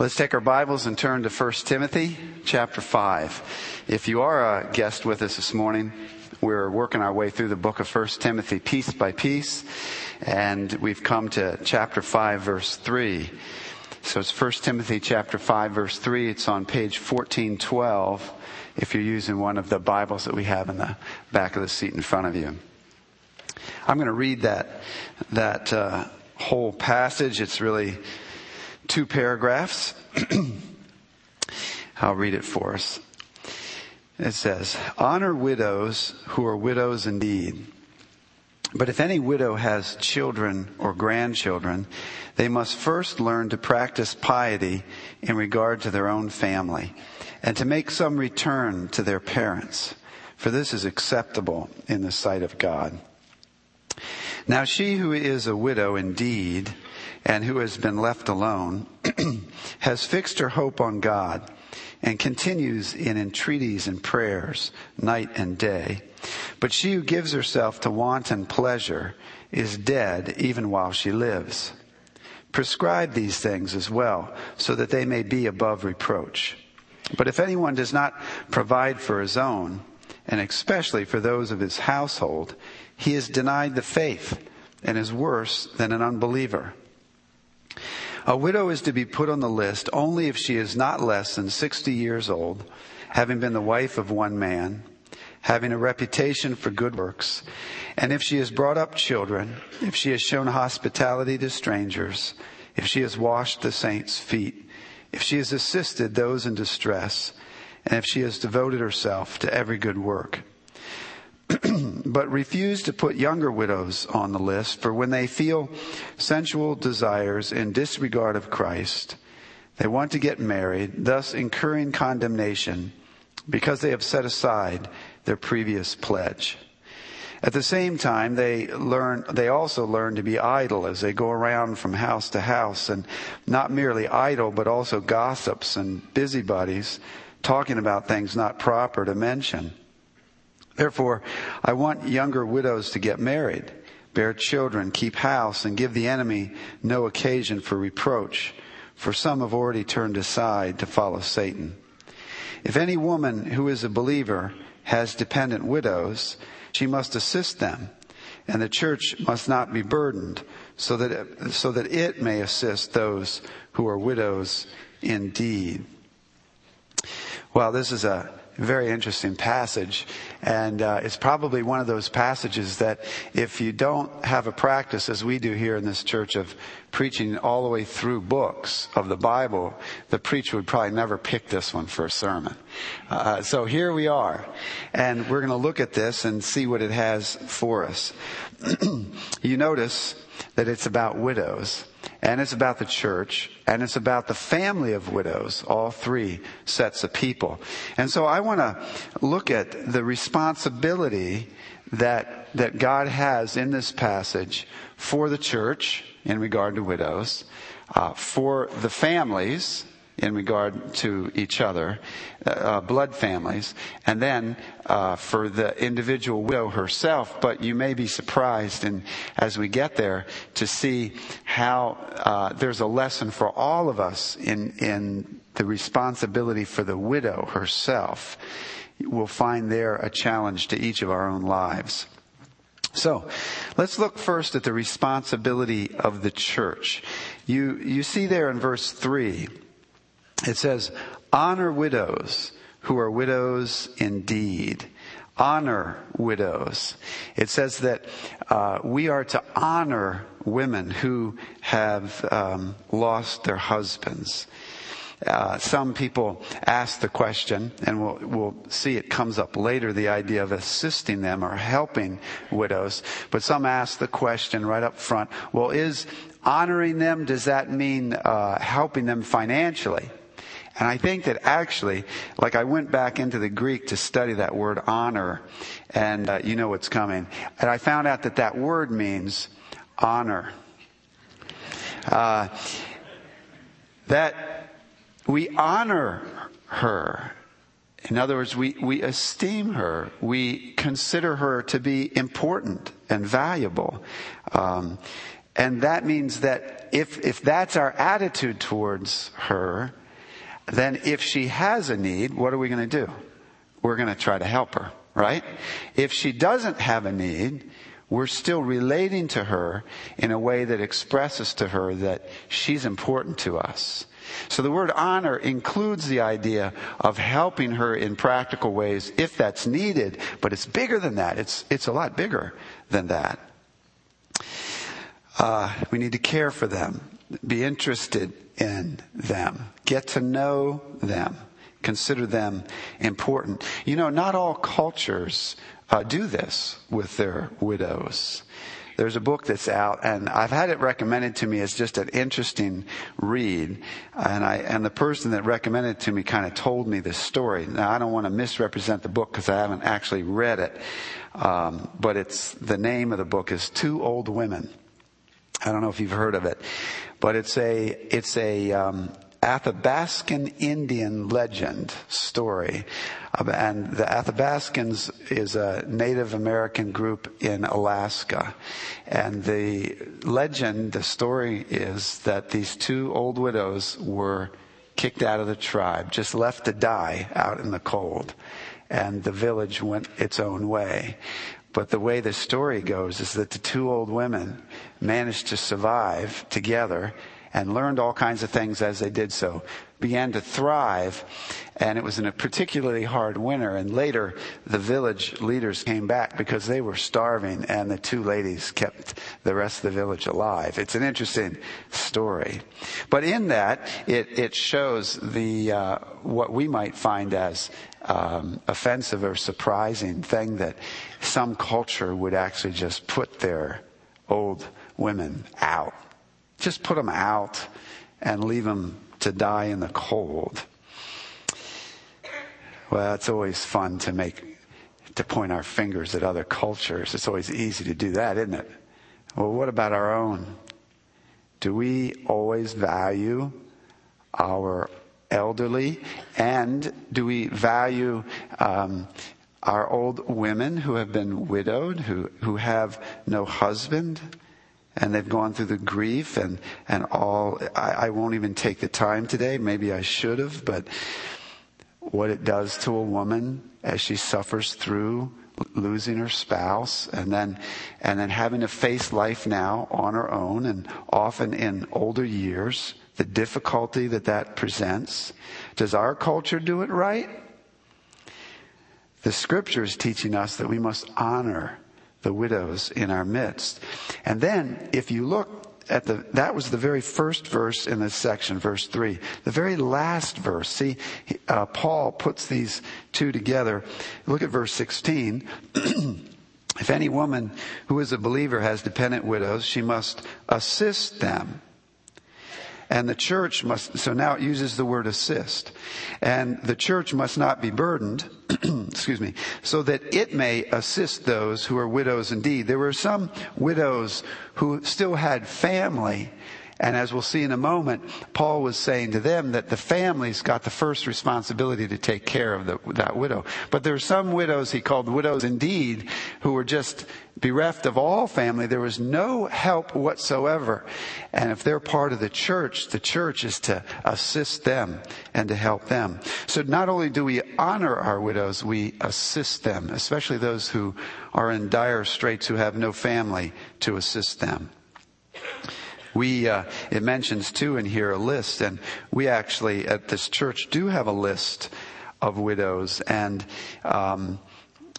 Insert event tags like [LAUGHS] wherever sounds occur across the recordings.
Let's take our Bibles and turn to 1 Timothy chapter 5. If you are a guest with us this morning, we're working our way through the book of 1 Timothy piece by piece, and we've come to chapter 5 verse 3. So it's 1 Timothy chapter 5 verse 3. It's on page 1412 if you're using one of the Bibles that we have in the back of the seat in front of you. I'm going to read that, that uh, whole passage. It's really two paragraphs. [CLEARS THROAT] I'll read it for us. It says, Honor widows who are widows indeed. But if any widow has children or grandchildren, they must first learn to practice piety in regard to their own family and to make some return to their parents, for this is acceptable in the sight of God. Now she who is a widow indeed and who has been left alone [CLEARS THROAT] has fixed her hope on God and continues in entreaties and prayers night and day. But she who gives herself to wanton pleasure is dead even while she lives. Prescribe these things as well so that they may be above reproach. But if anyone does not provide for his own, and especially for those of his household, he is denied the faith and is worse than an unbeliever. A widow is to be put on the list only if she is not less than 60 years old, having been the wife of one man, having a reputation for good works, and if she has brought up children, if she has shown hospitality to strangers, if she has washed the saints' feet, if she has assisted those in distress, and if she has devoted herself to every good work. [CLEARS THROAT] but refuse to put younger widows on the list, for when they feel sensual desires in disregard of Christ, they want to get married, thus incurring condemnation because they have set aside their previous pledge. At the same time, they learn, they also learn to be idle as they go around from house to house and not merely idle, but also gossips and busybodies talking about things not proper to mention. Therefore, I want younger widows to get married, bear children, keep house, and give the enemy no occasion for reproach, for some have already turned aside to follow Satan. If any woman who is a believer has dependent widows, she must assist them, and the church must not be burdened, so that it, so that it may assist those who are widows indeed. Well, this is a very interesting passage. And uh, it's probably one of those passages that if you don't have a practice, as we do here in this church, of preaching all the way through books of the Bible, the preacher would probably never pick this one for a sermon. Uh, so here we are. And we're going to look at this and see what it has for us. [CLEARS THROAT] you notice that it's about widows and it's about the church, and it's about the family of widows, all three sets of people. And so I want to look at the responsibility that, that God has in this passage for the church in regard to widows, uh, for the families in regard to each other, uh, uh, blood families, and then uh, for the individual widow herself. But you may be surprised, and as we get there, to see how uh, there's a lesson for all of us in in the responsibility for the widow herself. We'll find there a challenge to each of our own lives. So, let's look first at the responsibility of the church. You, you see there in verse 3, it says, honor widows who are widows indeed. Honor widows. It says that uh, we are to honor women who have um, lost their husbands. Uh, some people ask the question, and we'll, we'll see it comes up later, the idea of assisting them or helping widows. But some ask the question right up front, well, is honoring them, does that mean uh, helping them financially? And I think that actually, like I went back into the Greek to study that word honor, and uh, you know what's coming. And I found out that that word means honor. Uh, that we honor her. In other words, we, we esteem her. We consider her to be important and valuable. Um, And that means that if, if that's our attitude towards her, then if she has a need, what are we going to do? We're going to try to help her, right? If she doesn't have a need, we're still relating to her in a way that expresses to her that she's important to us. So the word honor includes the idea of helping her in practical ways if that's needed, but it's bigger than that. It's, it's a lot bigger than that. Uh, we need to care for them, be interested in them, get to know them, consider them important. You know, not all cultures uh, do this with their widows. There's a book that's out, and I've had it recommended to me as just an interesting read. And I and the person that recommended it to me kind of told me this story. Now I don't want to misrepresent the book because I haven't actually read it, um, but it's the name of the book is Two Old Women. I don't know if you've heard of it, but it's a it's a um, Athabascan Indian legend story. And the Athabascans is a Native American group in Alaska. And the legend, the story is that these two old widows were kicked out of the tribe, just left to die out in the cold. And the village went its own way. But the way the story goes is that the two old women managed to survive together and learned all kinds of things as they did so, began to thrive, and it was in a particularly hard winter. And later, the village leaders came back because they were starving, and the two ladies kept the rest of the village alive. It's an interesting story, but in that, it, it shows the uh, what we might find as um, offensive or surprising thing that some culture would actually just put their old women out just put them out and leave them to die in the cold. Well, it's always fun to make, to point our fingers at other cultures. It's always easy to do that, isn't it? Well, what about our own? Do we always value our elderly? And do we value um, our old women who have been widowed, who, who have no husband? And they've gone through the grief and, and all. I, I won't even take the time today. Maybe I should have, but what it does to a woman as she suffers through losing her spouse and then and then having to face life now on her own and often in older years the difficulty that that presents does our culture do it right the scripture is teaching us that we must honor the widows in our midst. And then, if you look at the, that was the very first verse in this section, verse 3. The very last verse, see, uh, Paul puts these two together. Look at verse 16. [CLEARS THROAT] if any woman who is a believer has dependent widows, she must assist them and the church must, so now it uses the word assist. And the church must not be burdened, [CLEARS THROAT] excuse me, so that it may assist those who are widows indeed. There were some widows who still had family and as we'll see in a moment, Paul was saying to them that the families got the first responsibility to take care of the, that widow. But there were some widows he called widows indeed who were just bereft of all family. There was no help whatsoever. And if they're part of the church, the church is to assist them and to help them. So not only do we honor our widows, we assist them, especially those who are in dire straits who have no family to assist them. We, uh, it mentions too in here a list, and we actually at this church do have a list of widows, and um,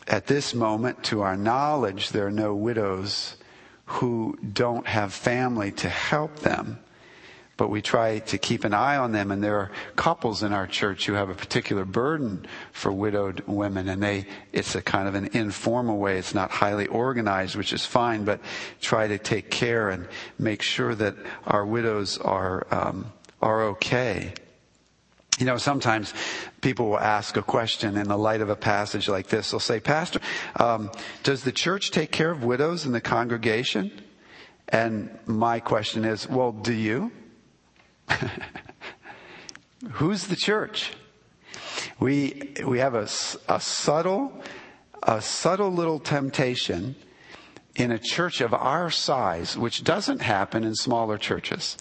at this moment, to our knowledge, there are no widows who don't have family to help them but we try to keep an eye on them. And there are couples in our church who have a particular burden for widowed women, and they it's a kind of an informal way. It's not highly organized, which is fine, but try to take care and make sure that our widows are um, are okay. You know, sometimes people will ask a question in the light of a passage like this. They'll say, Pastor, um, does the church take care of widows in the congregation? And my question is, well, do you? [LAUGHS] Who's the church? We, we have a, a subtle, a subtle little temptation in a church of our size, which doesn't happen in smaller churches,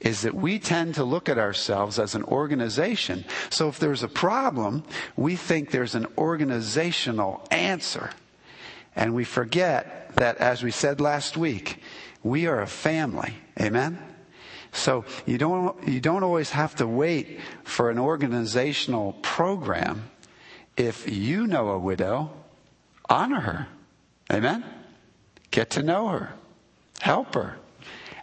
is that we tend to look at ourselves as an organization. So if there's a problem, we think there's an organizational answer. And we forget that, as we said last week, we are a family. Amen? So you don't, you don't always have to wait for an organizational program. If you know a widow, honor her. Amen? Get to know her. Help her.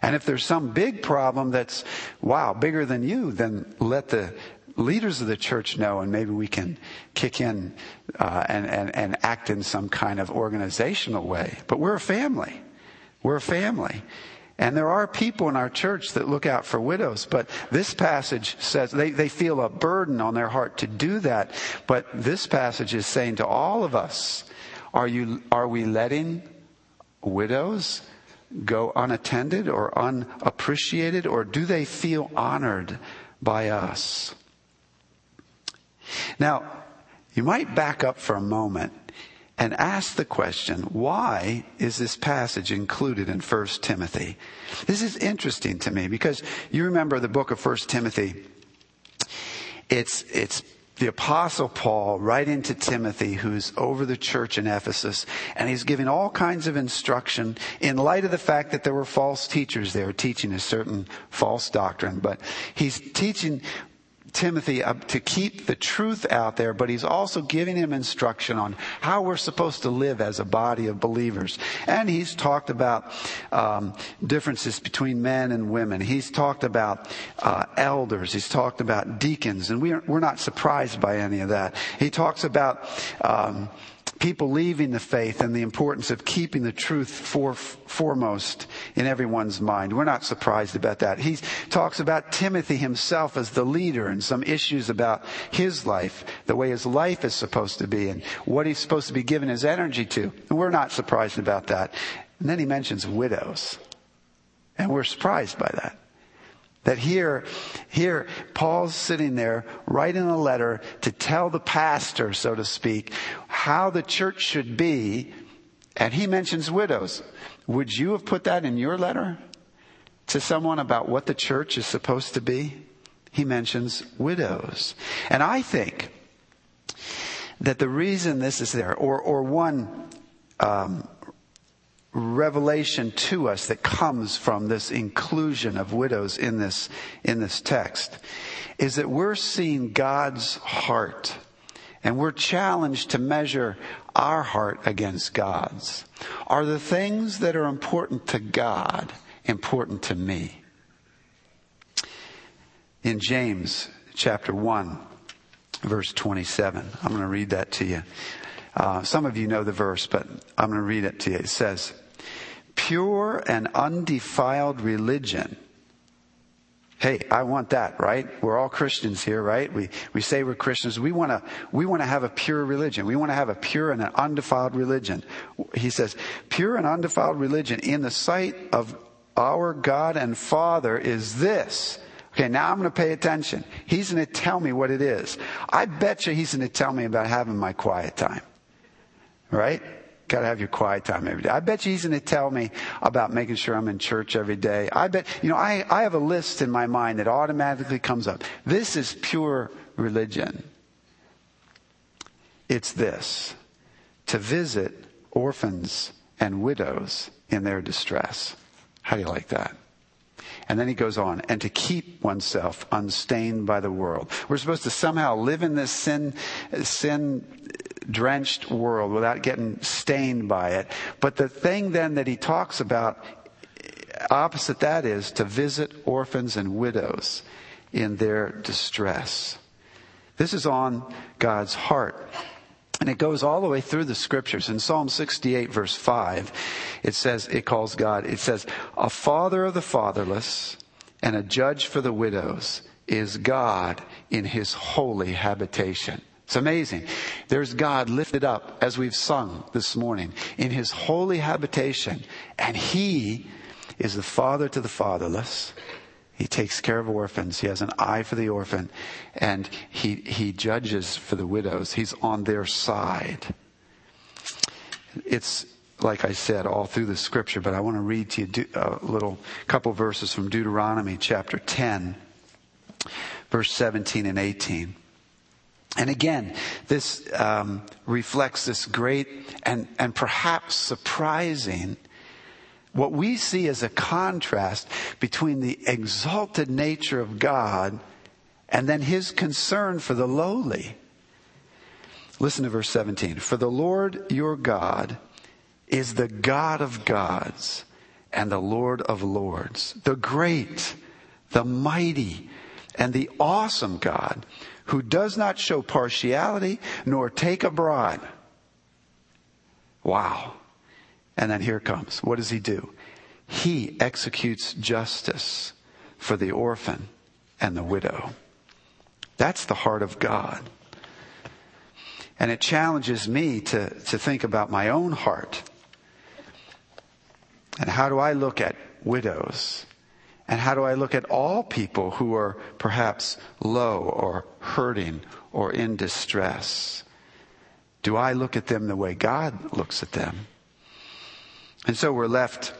And if there's some big problem that's, wow, bigger than you, then let the leaders of the church know and maybe we can kick in uh, and, and, and act in some kind of organizational way. But we're a family. We're a family. And there are people in our church that look out for widows, but this passage says they, they feel a burden on their heart to do that. But this passage is saying to all of us, are you, are we letting widows go unattended or unappreciated, or do they feel honored by us? Now, you might back up for a moment and ask the question, why is this passage included in 1 Timothy? This is interesting to me because you remember the book of 1 Timothy. It's, it's the apostle Paul writing to Timothy, who's over the church in Ephesus, and he's giving all kinds of instruction in light of the fact that there were false teachers there teaching a certain false doctrine. But he's teaching Timothy to keep the truth out there, but he's also giving him instruction on how we're supposed to live as a body of believers. And he's talked about um, differences between men and women. He's talked about uh, elders. He's talked about deacons, and we're, we're not surprised by any of that. He talks about um, people leaving the faith and the importance of keeping the truth for, foremost in everyone's mind. We're not surprised about that. He talks about Timothy himself as the leader and some issues about his life, the way his life is supposed to be and what he's supposed to be giving his energy to. And we're not surprised about that. And then he mentions widows. And we're surprised by that. That here, here, Paul's sitting there writing a letter to tell the pastor, so to speak, how the church should be, and he mentions widows. Would you have put that in your letter to someone about what the church is supposed to be? He mentions widows. And I think that the reason this is there, or, or one um, revelation to us that comes from this inclusion of widows in this, in this text is that we're seeing God's heart and we're challenged to measure our heart against God's. Are the things that are important to God important to me? In James chapter 1, verse 27, I'm going to read that to you. Uh, some of you know the verse, but I'm going to read it to you. It says, pure and undefiled religion. Hey, I want that, right? We're all Christians here, right? We, we say we're Christians. We want to, we want to have a pure religion. We want to have a pure and an undefiled religion. He says, pure and undefiled religion in the sight of our God and Father is this. Okay, now I'm going to pay attention. He's going to tell me what it is. I bet you he's going to tell me about having my quiet time. Right? Got to have your quiet time every day. I bet you he's going to tell me about making sure I'm in church every day. I bet, you know, I, I have a list in my mind that automatically comes up. This is pure religion. It's this to visit orphans and widows in their distress. How do you like that? And then he goes on, and to keep oneself unstained by the world. We're supposed to somehow live in this sin, sin drenched world without getting stained by it. But the thing then that he talks about, opposite that is to visit orphans and widows in their distress. This is on God's heart. And it goes all the way through the scriptures. In Psalm 68 verse 5, it says, it calls God, it says, a father of the fatherless and a judge for the widows is God in his holy habitation. It's amazing. There's God lifted up, as we've sung this morning, in his holy habitation. And he is the father to the fatherless. He takes care of orphans. He has an eye for the orphan. And he, he judges for the widows. He's on their side. It's like I said, all through the scripture, but I want to read to you a little couple verses from Deuteronomy chapter 10, verse 17 and 18. And again, this um, reflects this great and, and perhaps surprising what we see as a contrast between the exalted nature of God and then his concern for the lowly. Listen to verse 17. For the Lord your God is the God of gods and the Lord of lords, the great, the mighty, and the awesome God who does not show partiality nor take a bribe. Wow. And then here comes. What does he do? He executes justice for the orphan and the widow. That's the heart of God. And it challenges me to, to think about my own heart. And how do I look at widows? And how do I look at all people who are perhaps low or hurting or in distress? Do I look at them the way God looks at them? And so we're left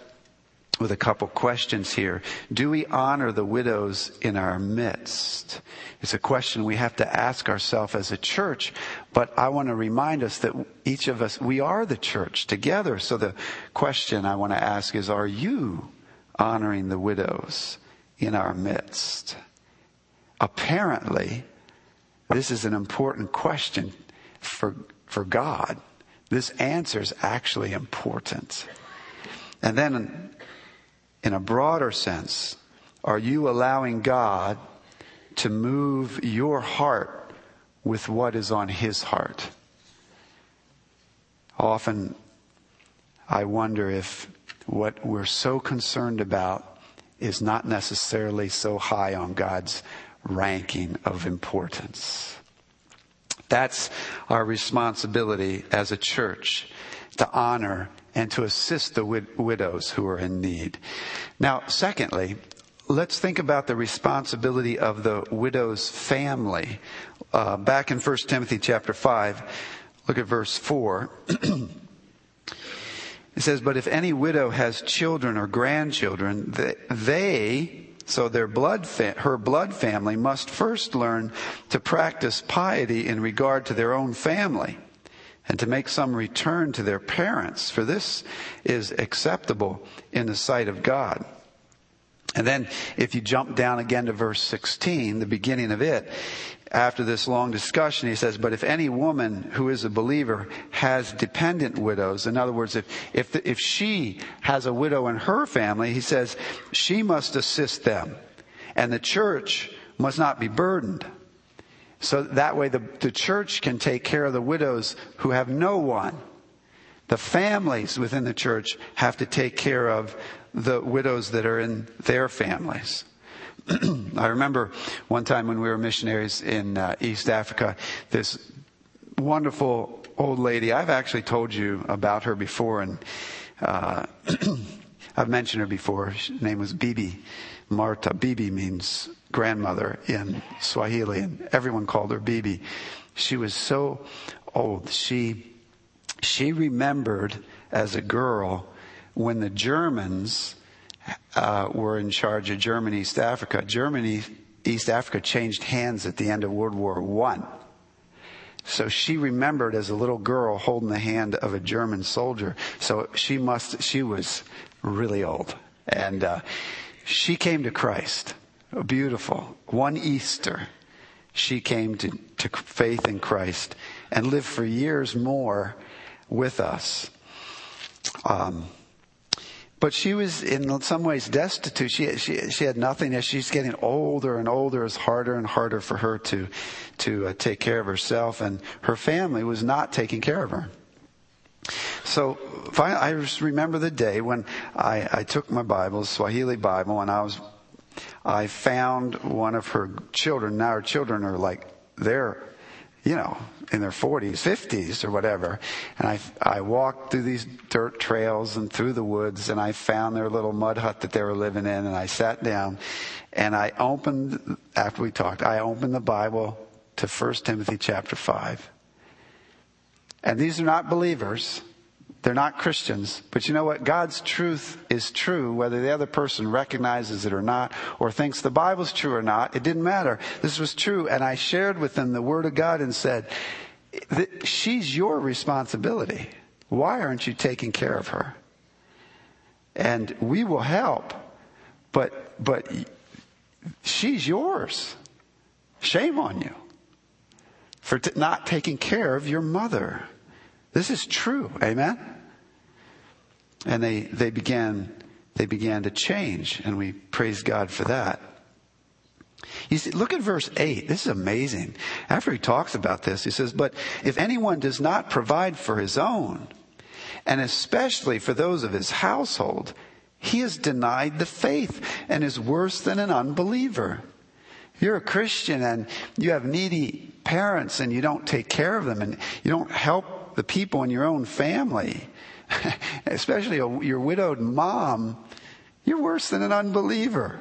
with a couple questions here. Do we honor the widows in our midst? It's a question we have to ask ourselves as a church, but I want to remind us that each of us, we are the church together. So the question I want to ask is, are you honoring the widows in our midst? Apparently, this is an important question for, for God. This answer is actually important. And then in a broader sense, are you allowing God to move your heart with what is on His heart? Often, I wonder if what we're so concerned about is not necessarily so high on God's ranking of importance. That's our responsibility as a church to honor and to assist the wid- widows who are in need. Now, secondly, let's think about the responsibility of the widow's family. Uh, back in 1 Timothy chapter 5, look at verse 4. [CLEARS THROAT] it says, But if any widow has children or grandchildren, they, they so their blood, fa- her blood family must first learn to practice piety in regard to their own family and to make some return to their parents, for this is acceptable in the sight of God. And then if you jump down again to verse 16, the beginning of it, after this long discussion, he says, but if any woman who is a believer has dependent widows, in other words, if, if, the, if she has a widow in her family, he says, she must assist them. And the church must not be burdened. So that way the, the church can take care of the widows who have no one. The families within the church have to take care of the widows that are in their families. [CLEARS THROAT] I remember one time when we were missionaries in uh, East Africa, this wonderful old lady. I've actually told you about her before, and uh, [CLEARS THROAT] I've mentioned her before. Her name was Bibi Marta. Bibi means grandmother in Swahili, and everyone called her Bibi. She was so old. She she remembered as a girl when the Germans uh, were in charge of Germany, East Africa. Germany, East Africa changed hands at the end of World War One. So she remembered as a little girl holding the hand of a German soldier. So she must, she was really old. And, uh, she came to Christ. Beautiful. One Easter, she came to, to faith in Christ and lived for years more with us. Um, but she was in some ways destitute. She, she, she had nothing. As she's getting older and older, it's harder and harder for her to, to uh, take care of herself, and her family was not taking care of her. So I remember the day when I, I took my Bible, Swahili Bible, and I was I found one of her children. Now her children are like, they're, you know, in their 40s, 50s or whatever. And I, I walked through these dirt trails and through the woods and I found their little mud hut that they were living in and I sat down and I opened, after we talked, I opened the Bible to 1 Timothy chapter 5. And these are not believers. They're not Christians. But you know what? God's truth is true, whether the other person recognizes it or not, or thinks the Bible's true or not. It didn't matter. This was true. And I shared with them the Word of God and said, she's your responsibility. Why aren't you taking care of her? And we will help, but, but she's yours. Shame on you for t- not taking care of your mother. This is true. Amen? And they, they began, they began to change and we praise God for that. You see, look at verse 8. This is amazing. After he talks about this, he says, But if anyone does not provide for his own, and especially for those of his household, he is denied the faith and is worse than an unbeliever. You're a Christian and you have needy parents and you don't take care of them and you don't help the people in your own family, [LAUGHS] especially your widowed mom, you're worse than an unbeliever.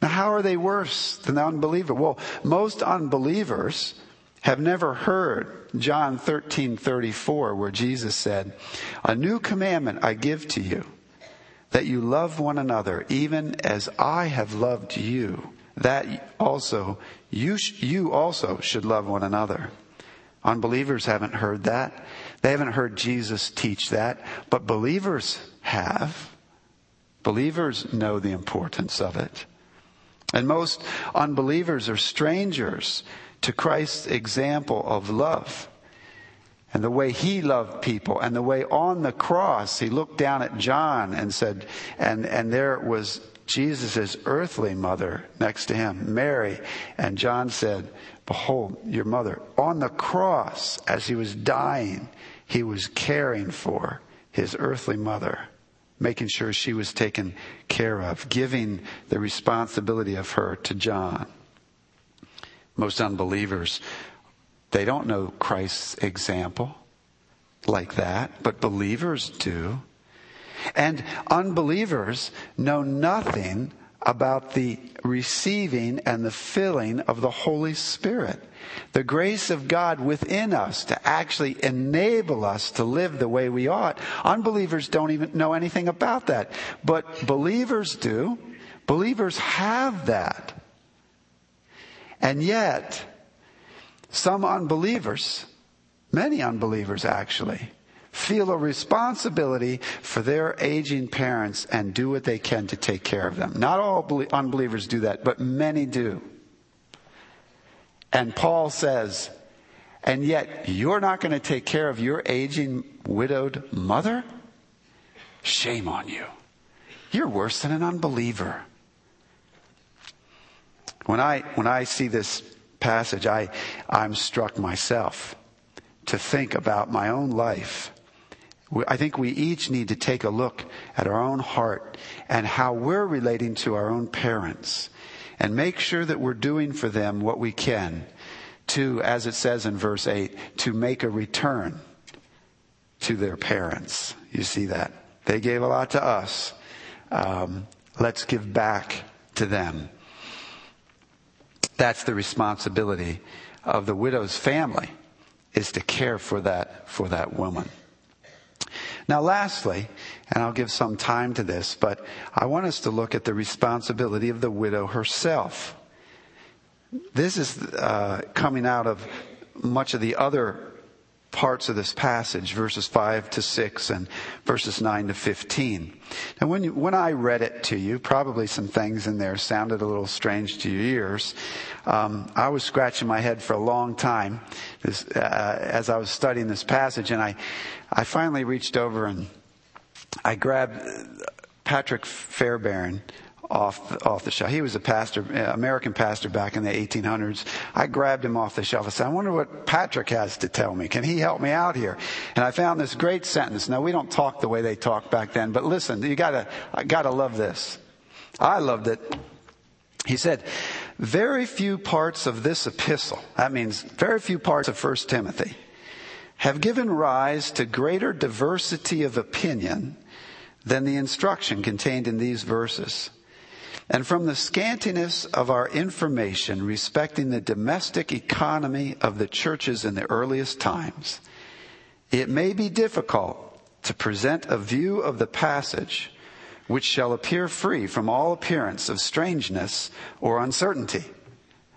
Now, how are they worse than the unbeliever? Well, most unbelievers have never heard John 13, 34, where Jesus said, A new commandment I give to you, that you love one another, even as I have loved you, that also, you, you also should love one another. Unbelievers haven't heard that. They haven't heard Jesus teach that, but believers have. Believers know the importance of it. And most unbelievers are strangers to Christ's example of love and the way he loved people and the way on the cross he looked down at John and said, and, and there was Jesus' earthly mother next to him, Mary. And John said, Behold, your mother. On the cross, as he was dying, he was caring for his earthly mother making sure she was taken care of, giving the responsibility of her to John. Most unbelievers, they don't know Christ's example like that, but believers do. And unbelievers know nothing about the receiving and the filling of the Holy Spirit. The grace of God within us to actually enable us to live the way we ought. Unbelievers don't even know anything about that. But believers do. Believers have that. And yet, some unbelievers, many unbelievers actually, feel a responsibility for their aging parents and do what they can to take care of them. Not all unbelievers do that, but many do. And Paul says, and yet you're not going to take care of your aging widowed mother? Shame on you. You're worse than an unbeliever. When I, when I see this passage, I, I'm struck myself to think about my own life I think we each need to take a look at our own heart and how we're relating to our own parents and make sure that we're doing for them what we can to, as it says in verse 8, to make a return to their parents. You see that? They gave a lot to us. Um, let's give back to them. That's the responsibility of the widow's family is to care for that, for that woman. Now, lastly, and I'll give some time to this, but I want us to look at the responsibility of the widow herself. This is uh, coming out of much of the other parts of this passage, verses 5 to 6 and verses 9 to 15. Now, when, you, when I read it to you, probably some things in there sounded a little strange to your ears. Um, I was scratching my head for a long time as, uh, as I was studying this passage, and I, I finally reached over and I grabbed Patrick Fairbairn off off the shelf. He was a pastor, uh, American pastor back in the 1800s. I grabbed him off the shelf. I said, "I wonder what Patrick has to tell me. Can he help me out here?" And I found this great sentence. Now we don't talk the way they talked back then, but listen, you gotta I gotta love this. I loved it. He said, "Very few parts of this epistle. That means very few parts of First Timothy." have given rise to greater diversity of opinion than the instruction contained in these verses. And from the scantiness of our information respecting the domestic economy of the churches in the earliest times, it may be difficult to present a view of the passage which shall appear free from all appearance of strangeness or uncertainty.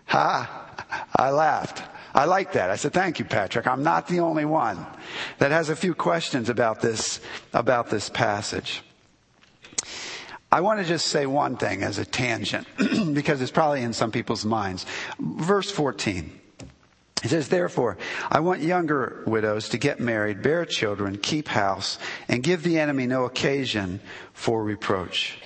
Ha! I laughed. I like that. I said, thank you, Patrick. I'm not the only one that has a few questions about this, about this passage. I want to just say one thing as a tangent, [CLEARS THROAT] because it's probably in some people's minds. Verse 14. It says, therefore, I want younger widows to get married, bear children, keep house, and give the enemy no occasion for reproach.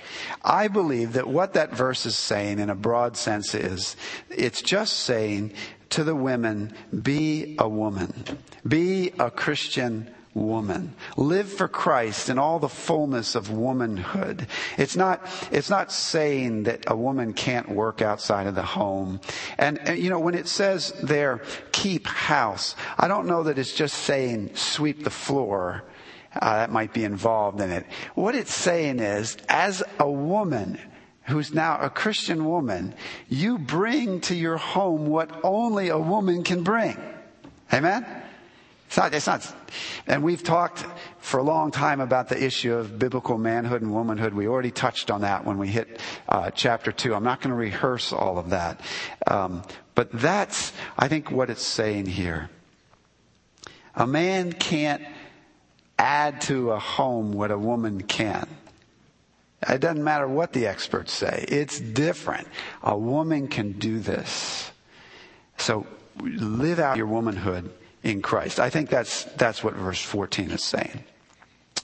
I believe that what that verse is saying in a broad sense is, it's just saying to the women, be a woman. Be a Christian woman. Live for Christ in all the fullness of womanhood. It's not, it's not saying that a woman can't work outside of the home. And, and, you know, when it says there, keep house, I don't know that it's just saying sweep the floor. Uh, that might be involved in it. What it's saying is, as a woman, who's now a Christian woman, you bring to your home what only a woman can bring. Amen? It's not, it's not, and we've talked for a long time about the issue of biblical manhood and womanhood. We already touched on that when we hit uh, chapter two. I'm not going to rehearse all of that. Um, but that's, I think, what it's saying here. A man can't add to a home what a woman can. It doesn't matter what the experts say. It's different. A woman can do this. So live out your womanhood in Christ. I think that's, that's what verse 14 is saying.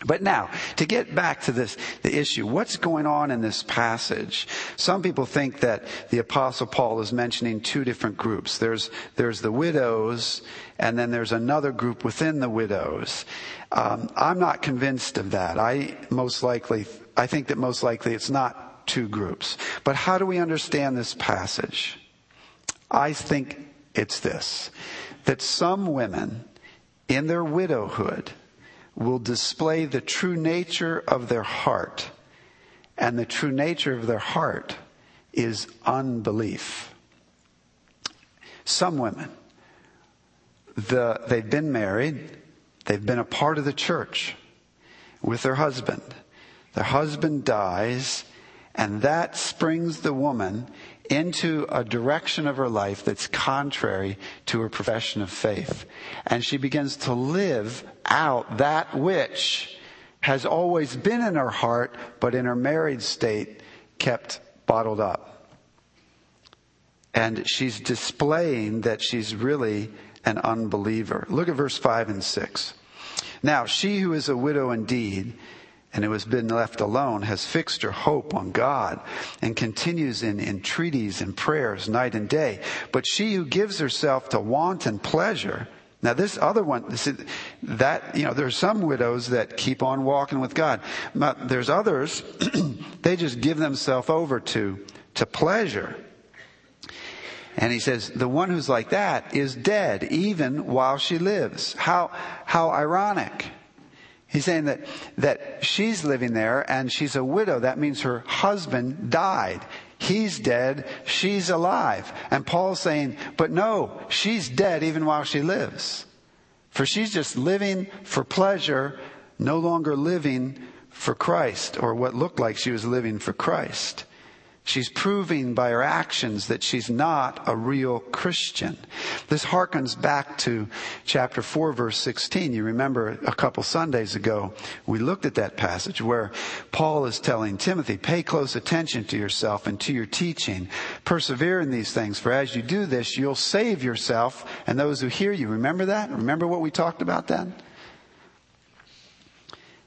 But now, to get back to this, the issue, what's going on in this passage? Some people think that the apostle Paul is mentioning two different groups. There's, there's the widows, and then there's another group within the widows. Um, I'm not convinced of that. I most likely, I think that most likely it's not two groups. But how do we understand this passage? I think it's this that some women in their widowhood will display the true nature of their heart. And the true nature of their heart is unbelief. Some women, the, they've been married, they've been a part of the church with their husband. Their husband dies, and that springs the woman into a direction of her life that's contrary to her profession of faith. And she begins to live out that which has always been in her heart, but in her married state kept bottled up. And she's displaying that she's really an unbeliever. Look at verse 5 and 6. Now, she who is a widow indeed, and who has been left alone has fixed her hope on God and continues in entreaties and prayers night and day. But she who gives herself to wanton pleasure, now this other one, that, you know, there's some widows that keep on walking with God. But there's others, [CLEARS THROAT] they just give themselves over to, to pleasure. And he says, the one who's like that is dead even while she lives. How, how ironic. He's saying that, that she's living there and she's a widow. That means her husband died. He's dead. She's alive. And Paul's saying, but no, she's dead even while she lives. For she's just living for pleasure, no longer living for Christ or what looked like she was living for Christ. She's proving by her actions that she's not a real Christian. This harkens back to chapter 4 verse 16. You remember a couple Sundays ago, we looked at that passage where Paul is telling Timothy, pay close attention to yourself and to your teaching. Persevere in these things, for as you do this, you'll save yourself and those who hear you. Remember that? Remember what we talked about then?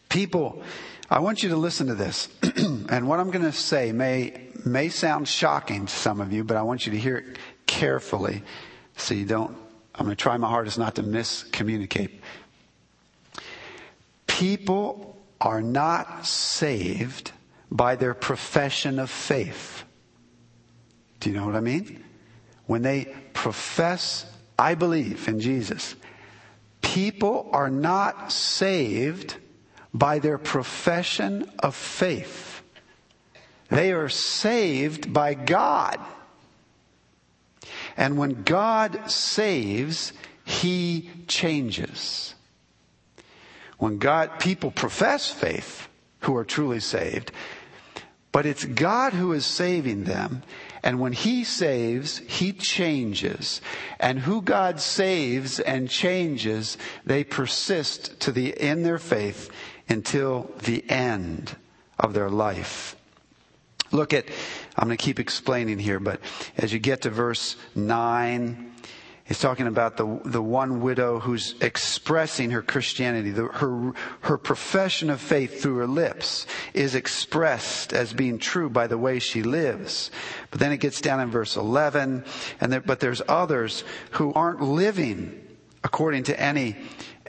People, I want you to listen to this. [CLEARS THROAT] and what I'm going to say may may sound shocking to some of you, but I want you to hear it carefully so you don't, I'm going to try my hardest not to miscommunicate. People are not saved by their profession of faith. Do you know what I mean? When they profess, I believe in Jesus, people are not saved by their profession of faith. They are saved by God. And when God saves, He changes. When God, people profess faith who are truly saved, but it's God who is saving them. And when He saves, He changes. And who God saves and changes, they persist to the, in their faith until the end of their life. Look at, I'm going to keep explaining here, but as you get to verse 9, He's talking about the, the one widow who's expressing her Christianity. The, her, her profession of faith through her lips is expressed as being true by the way she lives. But then it gets down in verse 11, and there, but there's others who aren't living according to any,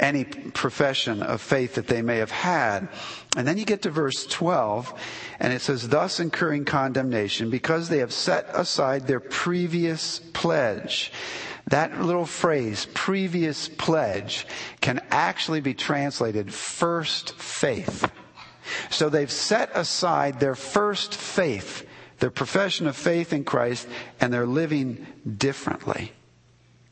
any profession of faith that they may have had. And then you get to verse 12, and it says, thus incurring condemnation because they have set aside their previous pledge. That little phrase, previous pledge, can actually be translated first faith. So they've set aside their first faith, their profession of faith in Christ, and they're living differently.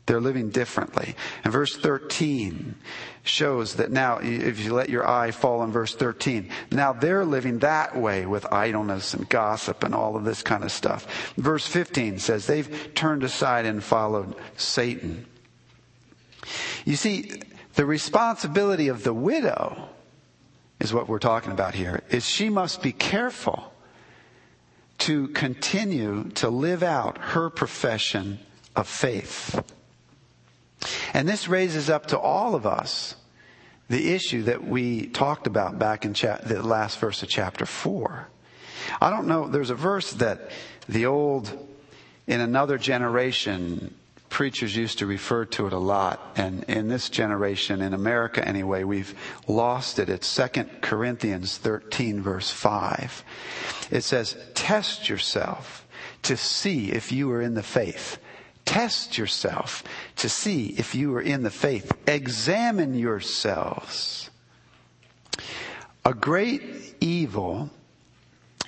They're living differently. And verse 13 shows that now, if you let your eye fall on verse 13, now they're living that way with idleness and gossip and all of this kind of stuff. Verse 15 says they've turned aside and followed Satan. You see, the responsibility of the widow is what we're talking about here, is she must be careful to continue to live out her profession of faith. And this raises up to all of us the issue that we talked about back in cha- the last verse of chapter 4. I don't know, there's a verse that the old, in another generation, preachers used to refer to it a lot. And in this generation, in America anyway, we've lost it. It's 2 Corinthians 13 verse 5. It says, test yourself to see if you are in the faith. Test yourself to see if you are in the faith. Examine yourselves. A great evil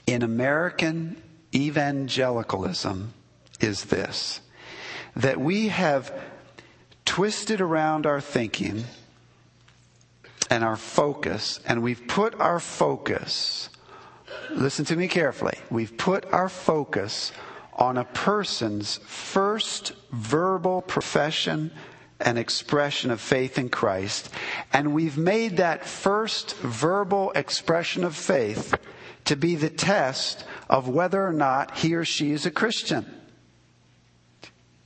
in American evangelicalism is this that we have twisted around our thinking and our focus, and we've put our focus, listen to me carefully, we've put our focus on a person's first verbal profession and expression of faith in Christ, and we've made that first verbal expression of faith to be the test of whether or not he or she is a Christian.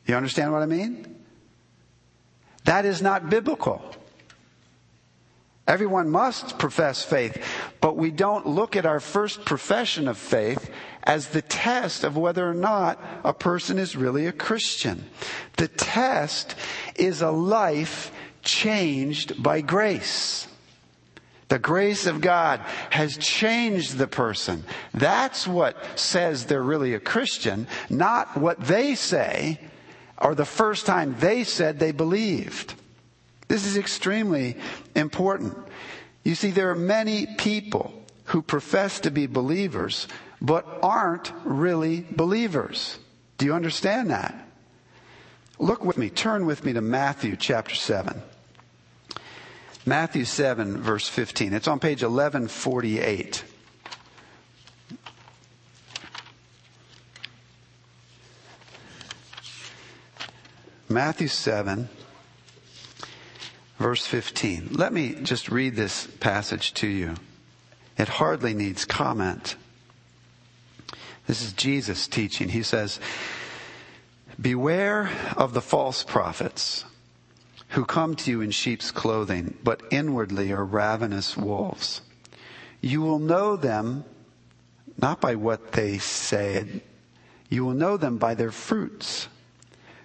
You understand what I mean? That is not biblical. Everyone must profess faith, but we don't look at our first profession of faith as the test of whether or not a person is really a Christian. The test is a life changed by grace. The grace of God has changed the person. That's what says they're really a Christian, not what they say or the first time they said they believed. This is extremely important. You see, there are many people who profess to be believers but aren't really believers. Do you understand that? Look with me, turn with me to Matthew chapter 7. Matthew 7, verse 15. It's on page 1148. Matthew 7, verse 15. Let me just read this passage to you. It hardly needs comment. This is Jesus teaching. He says, Beware of the false prophets who come to you in sheep's clothing, but inwardly are ravenous wolves. You will know them not by what they say, you will know them by their fruits.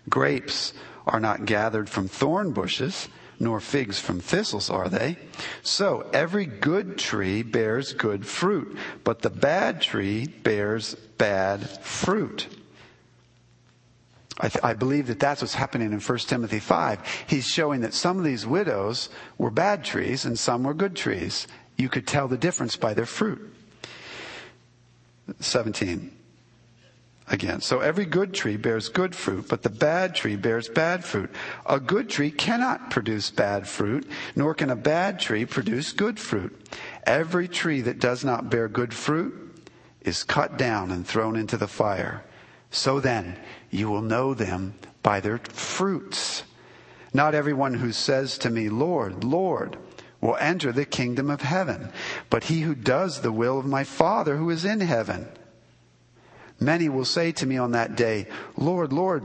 Grapes are not gathered from thorn bushes nor figs from thistles, are they? So every good tree bears good fruit, but the bad tree bears bad fruit. I, th- I, believe that that's what's happening in 1 Timothy 5. He's showing that some of these widows were bad trees and some were good trees. You could tell the difference by their fruit. 17. Again. So every good tree bears good fruit, but the bad tree bears bad fruit. A good tree cannot produce bad fruit, nor can a bad tree produce good fruit. Every tree that does not bear good fruit is cut down and thrown into the fire. So then, you will know them by their fruits. Not everyone who says to me, Lord, Lord, will enter the kingdom of heaven, but he who does the will of my Father who is in heaven. Many will say to me on that day, Lord, Lord,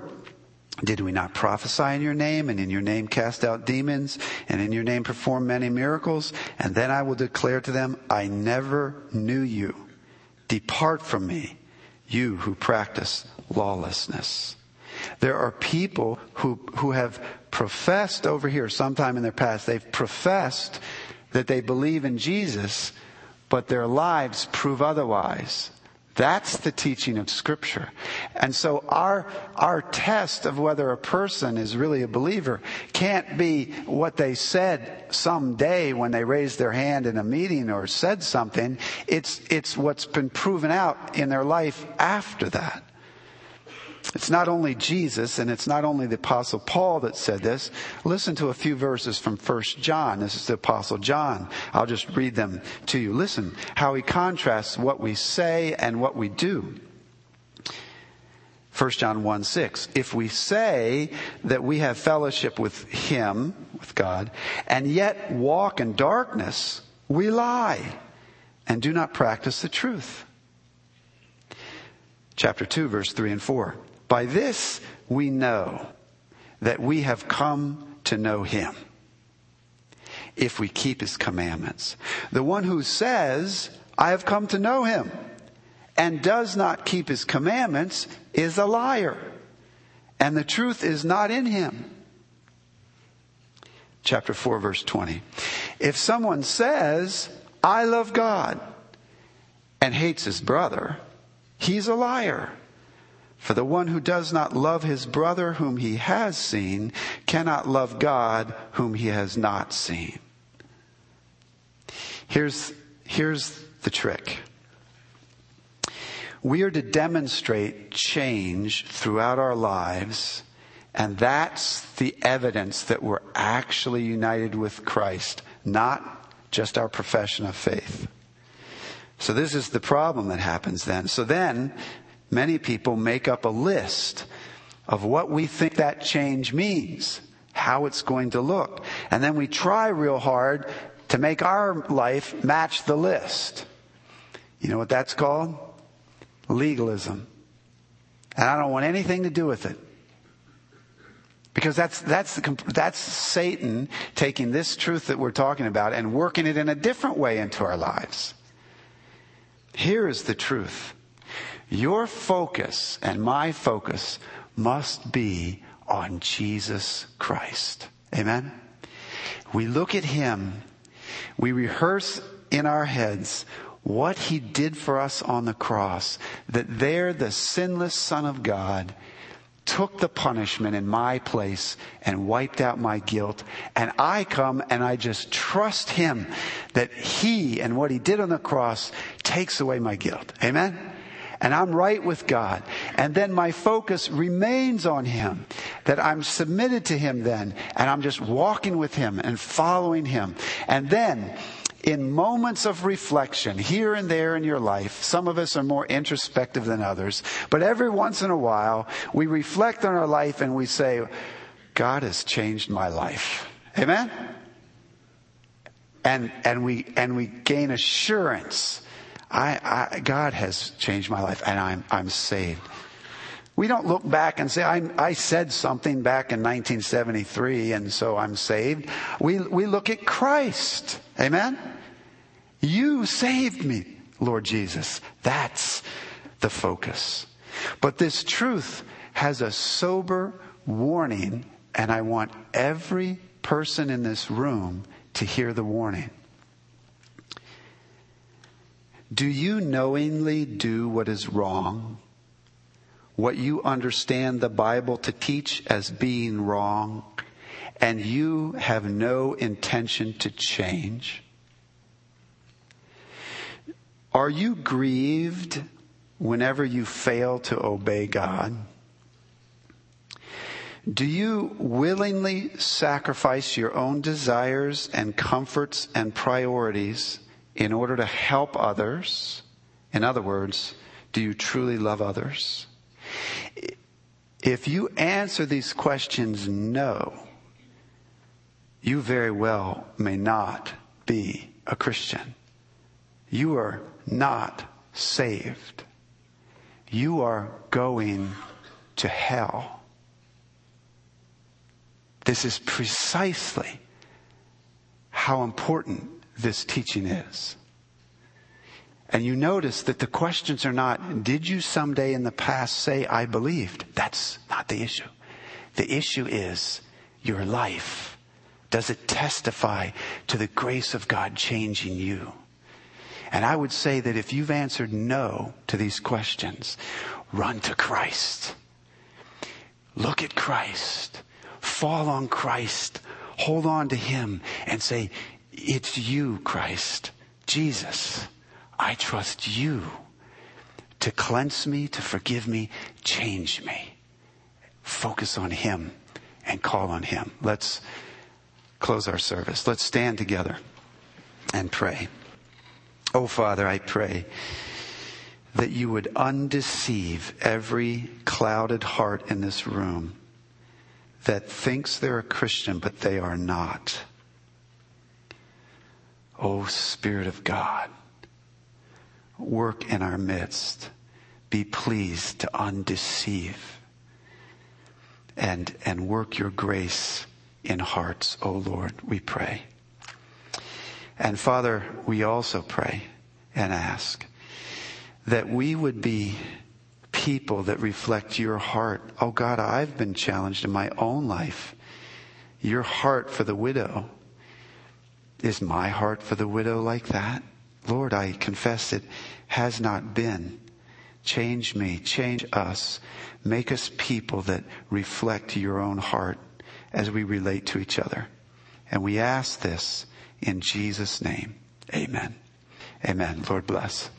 did we not prophesy in your name and in your name cast out demons and in your name perform many miracles? And then I will declare to them, I never knew you. Depart from me, you who practice lawlessness. There are people who, who have professed over here sometime in their past, they've professed that they believe in Jesus, but their lives prove otherwise. That's the teaching of scripture. And so our, our test of whether a person is really a believer can't be what they said someday when they raised their hand in a meeting or said something. It's, it's what's been proven out in their life after that. It's not only Jesus and it's not only the apostle Paul that said this. Listen to a few verses from 1 John. This is the apostle John. I'll just read them to you. Listen how he contrasts what we say and what we do. 1 John 1 6. If we say that we have fellowship with him, with God, and yet walk in darkness, we lie and do not practice the truth. Chapter 2 verse 3 and 4. By this we know that we have come to know him if we keep his commandments. The one who says, I have come to know him and does not keep his commandments is a liar and the truth is not in him. Chapter 4 verse 20. If someone says, I love God and hates his brother, he's a liar. For the one who does not love his brother whom he has seen cannot love God whom he has not seen. Here's, here's the trick. We are to demonstrate change throughout our lives, and that's the evidence that we're actually united with Christ, not just our profession of faith. So this is the problem that happens then. So then, many people make up a list of what we think that change means, how it's going to look. And then we try real hard to make our life match the list. You know what that's called? Legalism. And I don't want anything to do with it. Because that's, that's, that's Satan taking this truth that we're talking about and working it in a different way into our lives. Here is the truth. Your focus and my focus must be on Jesus Christ. Amen? We look at Him, we rehearse in our heads what He did for us on the cross, that there the sinless Son of God took the punishment in my place and wiped out my guilt. And I come and I just trust Him that He and what He did on the cross takes away my guilt. Amen? And I'm right with God. And then my focus remains on Him, that I'm submitted to Him then, and I'm just walking with Him and following Him. And then, in moments of reflection, here and there in your life, some of us are more introspective than others, but every once in a while, we reflect on our life and we say, God has changed my life. Amen? And, and we, and we gain assurance I, I, God has changed my life and I'm, I'm saved. We don't look back and say, I, I said something back in 1973 and so I'm saved. We, we look at Christ. Amen? You saved me, Lord Jesus. That's the focus. But this truth has a sober warning and I want every person in this room to hear the warning. Do you knowingly do what is wrong? What you understand the Bible to teach as being wrong, and you have no intention to change? Are you grieved whenever you fail to obey God? Do you willingly sacrifice your own desires and comforts and priorities in order to help others? In other words, do you truly love others? If you answer these questions no, you very well may not be a Christian. You are not saved. You are going to hell. This is precisely how important this teaching is. And you notice that the questions are not, did you someday in the past say, I believed? That's not the issue. The issue is your life. Does it testify to the grace of God changing you? And I would say that if you've answered no to these questions, run to Christ. Look at Christ. Fall on Christ. Hold on to Him and say, it's you, Christ. Jesus. I trust you to cleanse me, to forgive me, change me. Focus on Him and call on Him. Let's close our service. Let's stand together and pray. Oh, Father, I pray that you would undeceive every clouded heart in this room that thinks they're a Christian, but they are not. Oh, Spirit of God work in our midst. Be pleased to undeceive and, and work your grace in hearts, O Lord, we pray. And Father, we also pray and ask that we would be people that reflect your heart. Oh God, I've been challenged in my own life. Your heart for the widow. Is my heart for the widow like that? Lord, I confess it has not been. Change me, change us. Make us people that reflect your own heart as we relate to each other. And we ask this in Jesus' name. Amen. Amen. Lord bless.